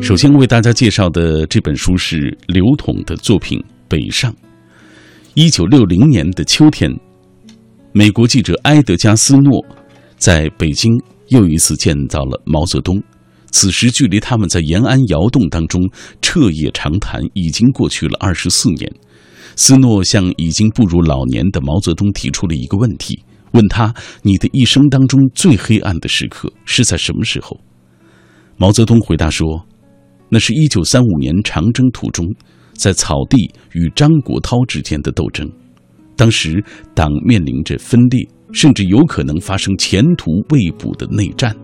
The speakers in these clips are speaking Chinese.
首先为大家介绍的这本书是刘统的作品《北上》。一九六零年的秋天，美国记者埃德加斯诺在北京又一次见到了毛泽东。此时，距离他们在延安窑洞当中彻夜长谈已经过去了二十四年。斯诺向已经步入老年的毛泽东提出了一个问题，问他：“你的一生当中最黑暗的时刻是在什么时候？”毛泽东回答说：“那是一九三五年长征途中，在草地与张国焘之间的斗争。当时党面临着分裂，甚至有可能发生前途未卜的内战。”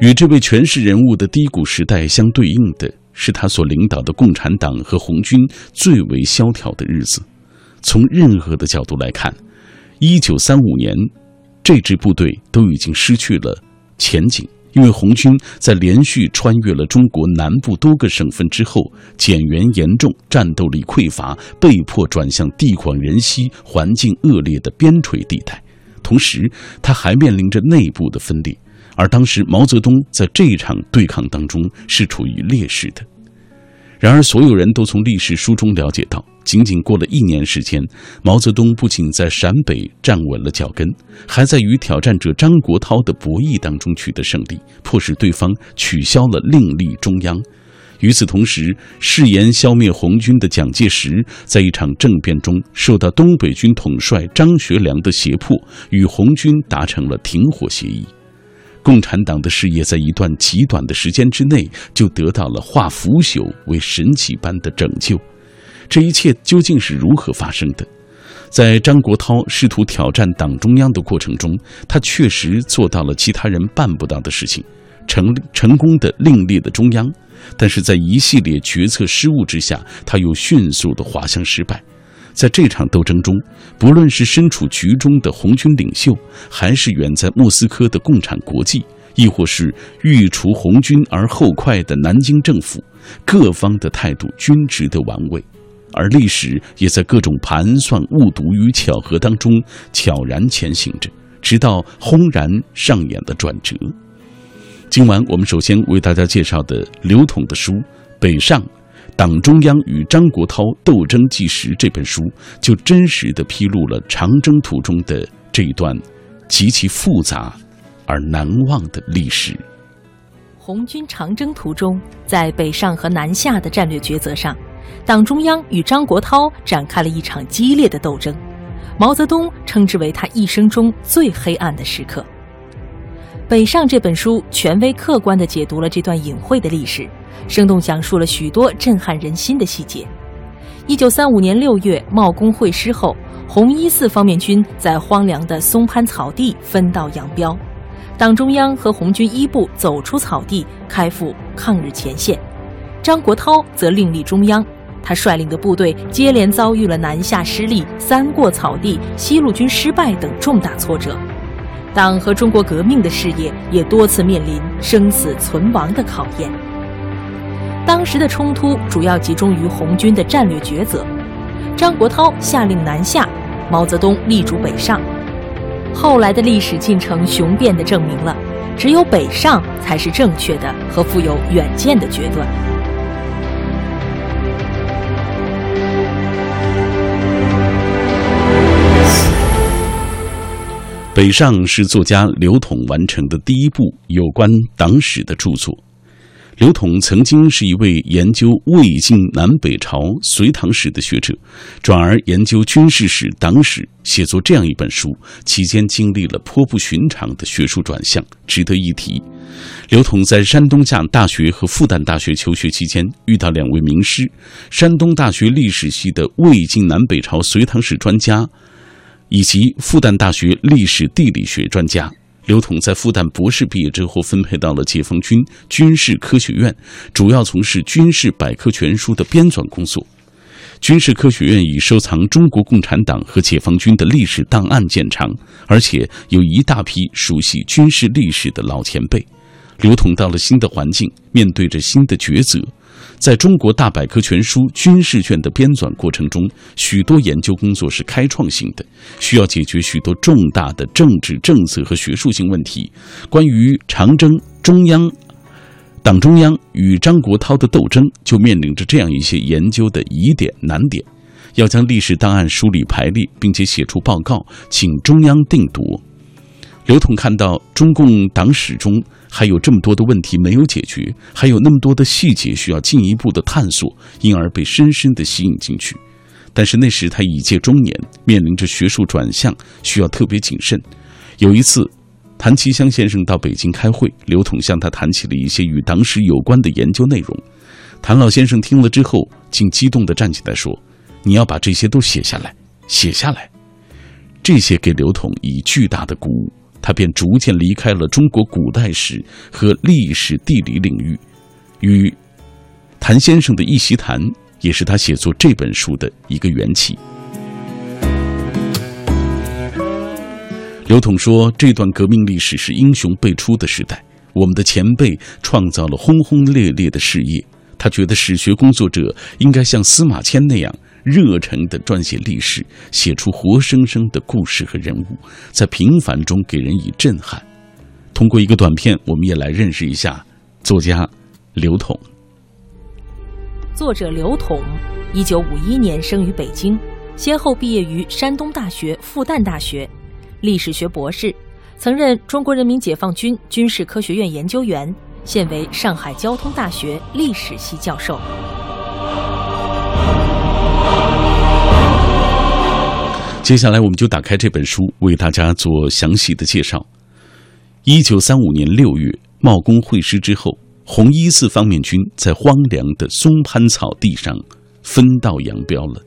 与这位权势人物的低谷时代相对应的是，他所领导的共产党和红军最为萧条的日子。从任何的角度来看，一九三五年，这支部队都已经失去了前景，因为红军在连续穿越了中国南部多个省份之后，减员严重，战斗力匮乏，被迫转向地广人稀、环境恶劣的边陲地带。同时，他还面临着内部的分裂。而当时毛泽东在这一场对抗当中是处于劣势的。然而，所有人都从历史书中了解到，仅仅过了一年时间，毛泽东不仅在陕北站稳了脚跟，还在与挑战者张国焘的博弈当中取得胜利，迫使对方取消了另立中央。与此同时，誓言消灭红军的蒋介石，在一场政变中受到东北军统帅张学良的胁迫，与红军达成了停火协议。共产党的事业在一段极短的时间之内就得到了化腐朽为神奇般的拯救，这一切究竟是如何发生的？在张国焘试图挑战党中央的过程中，他确实做到了其他人办不到的事情，成成功的另立了中央，但是在一系列决策失误之下，他又迅速的滑向失败。在这场斗争中，不论是身处局中的红军领袖，还是远在莫斯科的共产国际，亦或是欲除红军而后快的南京政府，各方的态度均值得玩味，而历史也在各种盘算、误读与巧合当中悄然前行着，直到轰然上演的转折。今晚我们首先为大家介绍的刘统的书《北上》。党中央与张国焘斗争纪实这本书，就真实的披露了长征途中的这一段极其复杂而难忘的历史。红军长征途中，在北上和南下的战略抉择上，党中央与张国焘展开了一场激烈的斗争。毛泽东称之为他一生中最黑暗的时刻。《北上》这本书权威客观地解读了这段隐晦的历史。生动讲述了许多震撼人心的细节。一九三五年六月，茂功会师后，红一四方面军在荒凉的松潘草地分道扬镳，党中央和红军一部走出草地，开赴抗日前线。张国焘则另立中央，他率领的部队接连遭遇了南下失利、三过草地、西路军失败等重大挫折，党和中国革命的事业也多次面临生死存亡的考验。当时的冲突主要集中于红军的战略抉择，张国焘下令南下，毛泽东力主北上。后来的历史进程雄辩地证明了，只有北上才是正确的和富有远见的决断。北上是作家刘统完成的第一部有关党史的著作。刘统曾经是一位研究魏晋南北朝隋唐史的学者，转而研究军事史、党史，写作这样一本书，期间经历了颇不寻常的学术转向，值得一提。刘统在山东讲大学和复旦大学求学期间，遇到两位名师：山东大学历史系的魏晋南北朝隋唐史专家，以及复旦大学历史地理学专家。刘统在复旦博士毕业之后，分配到了解放军军事科学院，主要从事军事百科全书的编纂工作。军事科学院以收藏中国共产党和解放军的历史档案见长，而且有一大批熟悉军事历史的老前辈。刘统到了新的环境，面对着新的抉择。在中国大百科全书军事卷的编纂过程中，许多研究工作是开创性的，需要解决许多重大的政治政策和学术性问题。关于长征、中央、党中央与张国焘的斗争就面临着这样一些研究的疑点难点，要将历史档案梳理排列，并且写出报告，请中央定夺。刘统看到中共党史中还有这么多的问题没有解决，还有那么多的细节需要进一步的探索，因而被深深的吸引进去。但是那时他已届中年，面临着学术转向，需要特别谨慎。有一次，谭其骧先生到北京开会，刘统向他谈起了一些与党史有关的研究内容。谭老先生听了之后，竟激动地站起来说：“你要把这些都写下来，写下来。”这些给刘统以巨大的鼓舞。他便逐渐离开了中国古代史和历史地理领域，与谭先生的一席谈，也是他写作这本书的一个缘起。刘统说：“这段革命历史是英雄辈出的时代，我们的前辈创造了轰轰烈烈的事业。他觉得史学工作者应该像司马迁那样。”热诚地撰写历史，写出活生生的故事和人物，在平凡中给人以震撼。通过一个短片，我们也来认识一下作家刘统。作者刘统，一九五一年生于北京，先后毕业于山东大学、复旦大学，历史学博士，曾任中国人民解放军军事科学院研究员，现为上海交通大学历史系教授。接下来，我们就打开这本书，为大家做详细的介绍。一九三五年六月，茂功会师之后，红一四方面军在荒凉的松潘草地上分道扬镳了。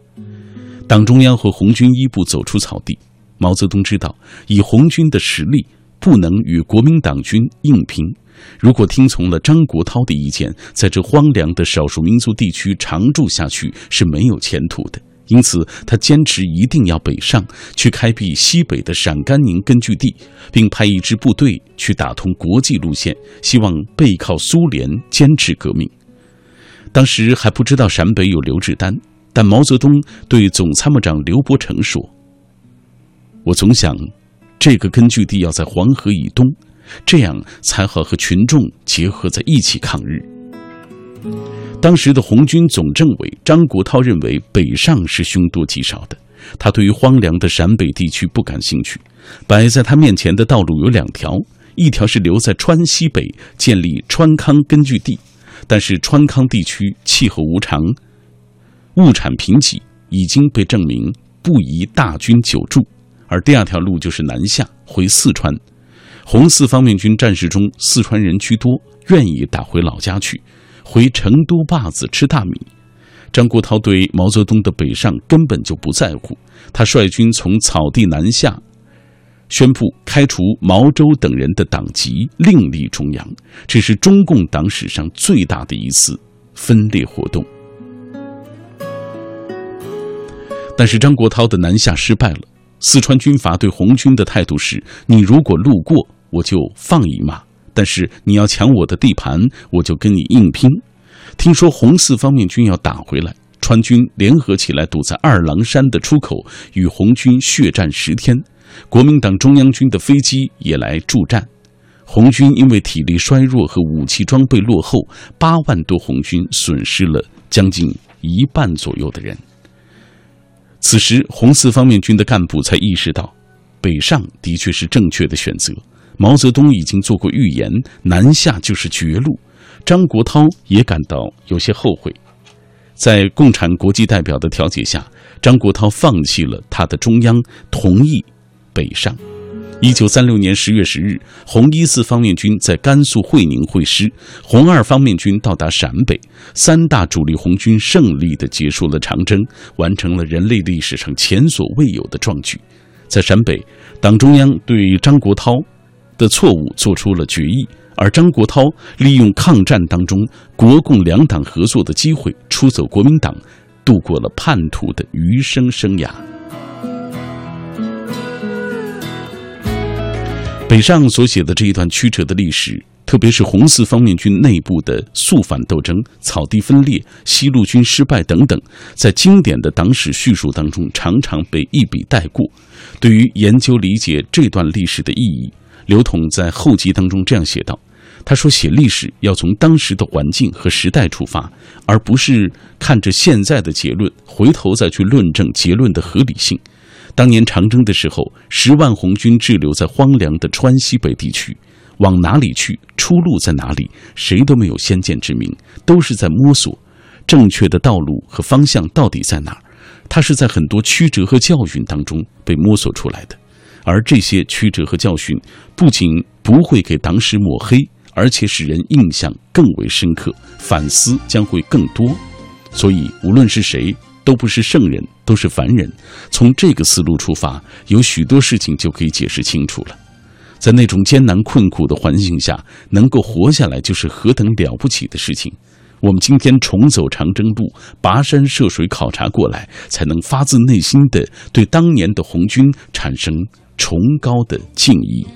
党中央和红军一部走出草地。毛泽东知道，以红军的实力，不能与国民党军硬拼。如果听从了张国焘的意见，在这荒凉的少数民族地区长住下去是没有前途的。因此，他坚持一定要北上，去开辟西北的陕甘宁根据地，并派一支部队去打通国际路线，希望背靠苏联，坚持革命。当时还不知道陕北有刘志丹，但毛泽东对总参谋长刘伯承说：“我总想，这个根据地要在黄河以东，这样才好和群众结合在一起抗日。”当时的红军总政委张国焘认为北上是凶多吉少的，他对于荒凉的陕北地区不感兴趣。摆在他面前的道路有两条，一条是留在川西北建立川康根据地，但是川康地区气候无常，物产贫瘠，已经被证明不宜大军久驻；而第二条路就是南下回四川。红四方面军战士中，四川人居多，愿意打回老家去。回成都坝子吃大米，张国焘对毛泽东的北上根本就不在乎。他率军从草地南下，宣布开除毛周等人的党籍，另立中央。这是中共党史上最大的一次分裂活动。但是张国焘的南下失败了。四川军阀对红军的态度是：你如果路过，我就放一马。但是你要抢我的地盘，我就跟你硬拼。听说红四方面军要打回来，川军联合起来堵在二郎山的出口，与红军血战十天。国民党中央军的飞机也来助战。红军因为体力衰弱和武器装备落后，八万多红军损失了将近一半左右的人。此时，红四方面军的干部才意识到，北上的确是正确的选择。毛泽东已经做过预言，南下就是绝路。张国焘也感到有些后悔，在共产国际代表的调解下，张国焘放弃了他的中央，同意北上。一九三六年十月十日，红一四方面军在甘肃会宁会师，红二方面军到达陕北，三大主力红军胜利地结束了长征，完成了人类历史上前所未有的壮举。在陕北，党中央对张国焘。的错误做出了决议，而张国焘利用抗战当中国共两党合作的机会，出走国民党，度过了叛徒的余生生涯。北上所写的这一段曲折的历史，特别是红四方面军内部的肃反斗争、草地分裂、西路军失败等等，在经典的党史叙述当中常常被一笔带过。对于研究理解这段历史的意义。刘统在后记当中这样写道：“他说：“写历史要从当时的环境和时代出发，而不是看着现在的结论，回头再去论证结论的合理性。当年长征的时候，十万红军滞留在荒凉的川西北地区，往哪里去？出路在哪里？谁都没有先见之明，都是在摸索正确的道路和方向到底在哪儿。他是在很多曲折和教训当中被摸索出来的，而这些曲折和教训不仅不会给党史抹黑。”而且使人印象更为深刻，反思将会更多。所以，无论是谁，都不是圣人，都是凡人。从这个思路出发，有许多事情就可以解释清楚了。在那种艰难困苦的环境下，能够活下来，就是何等了不起的事情。我们今天重走长征路，跋山涉水考察过来，才能发自内心的对当年的红军产生崇高的敬意。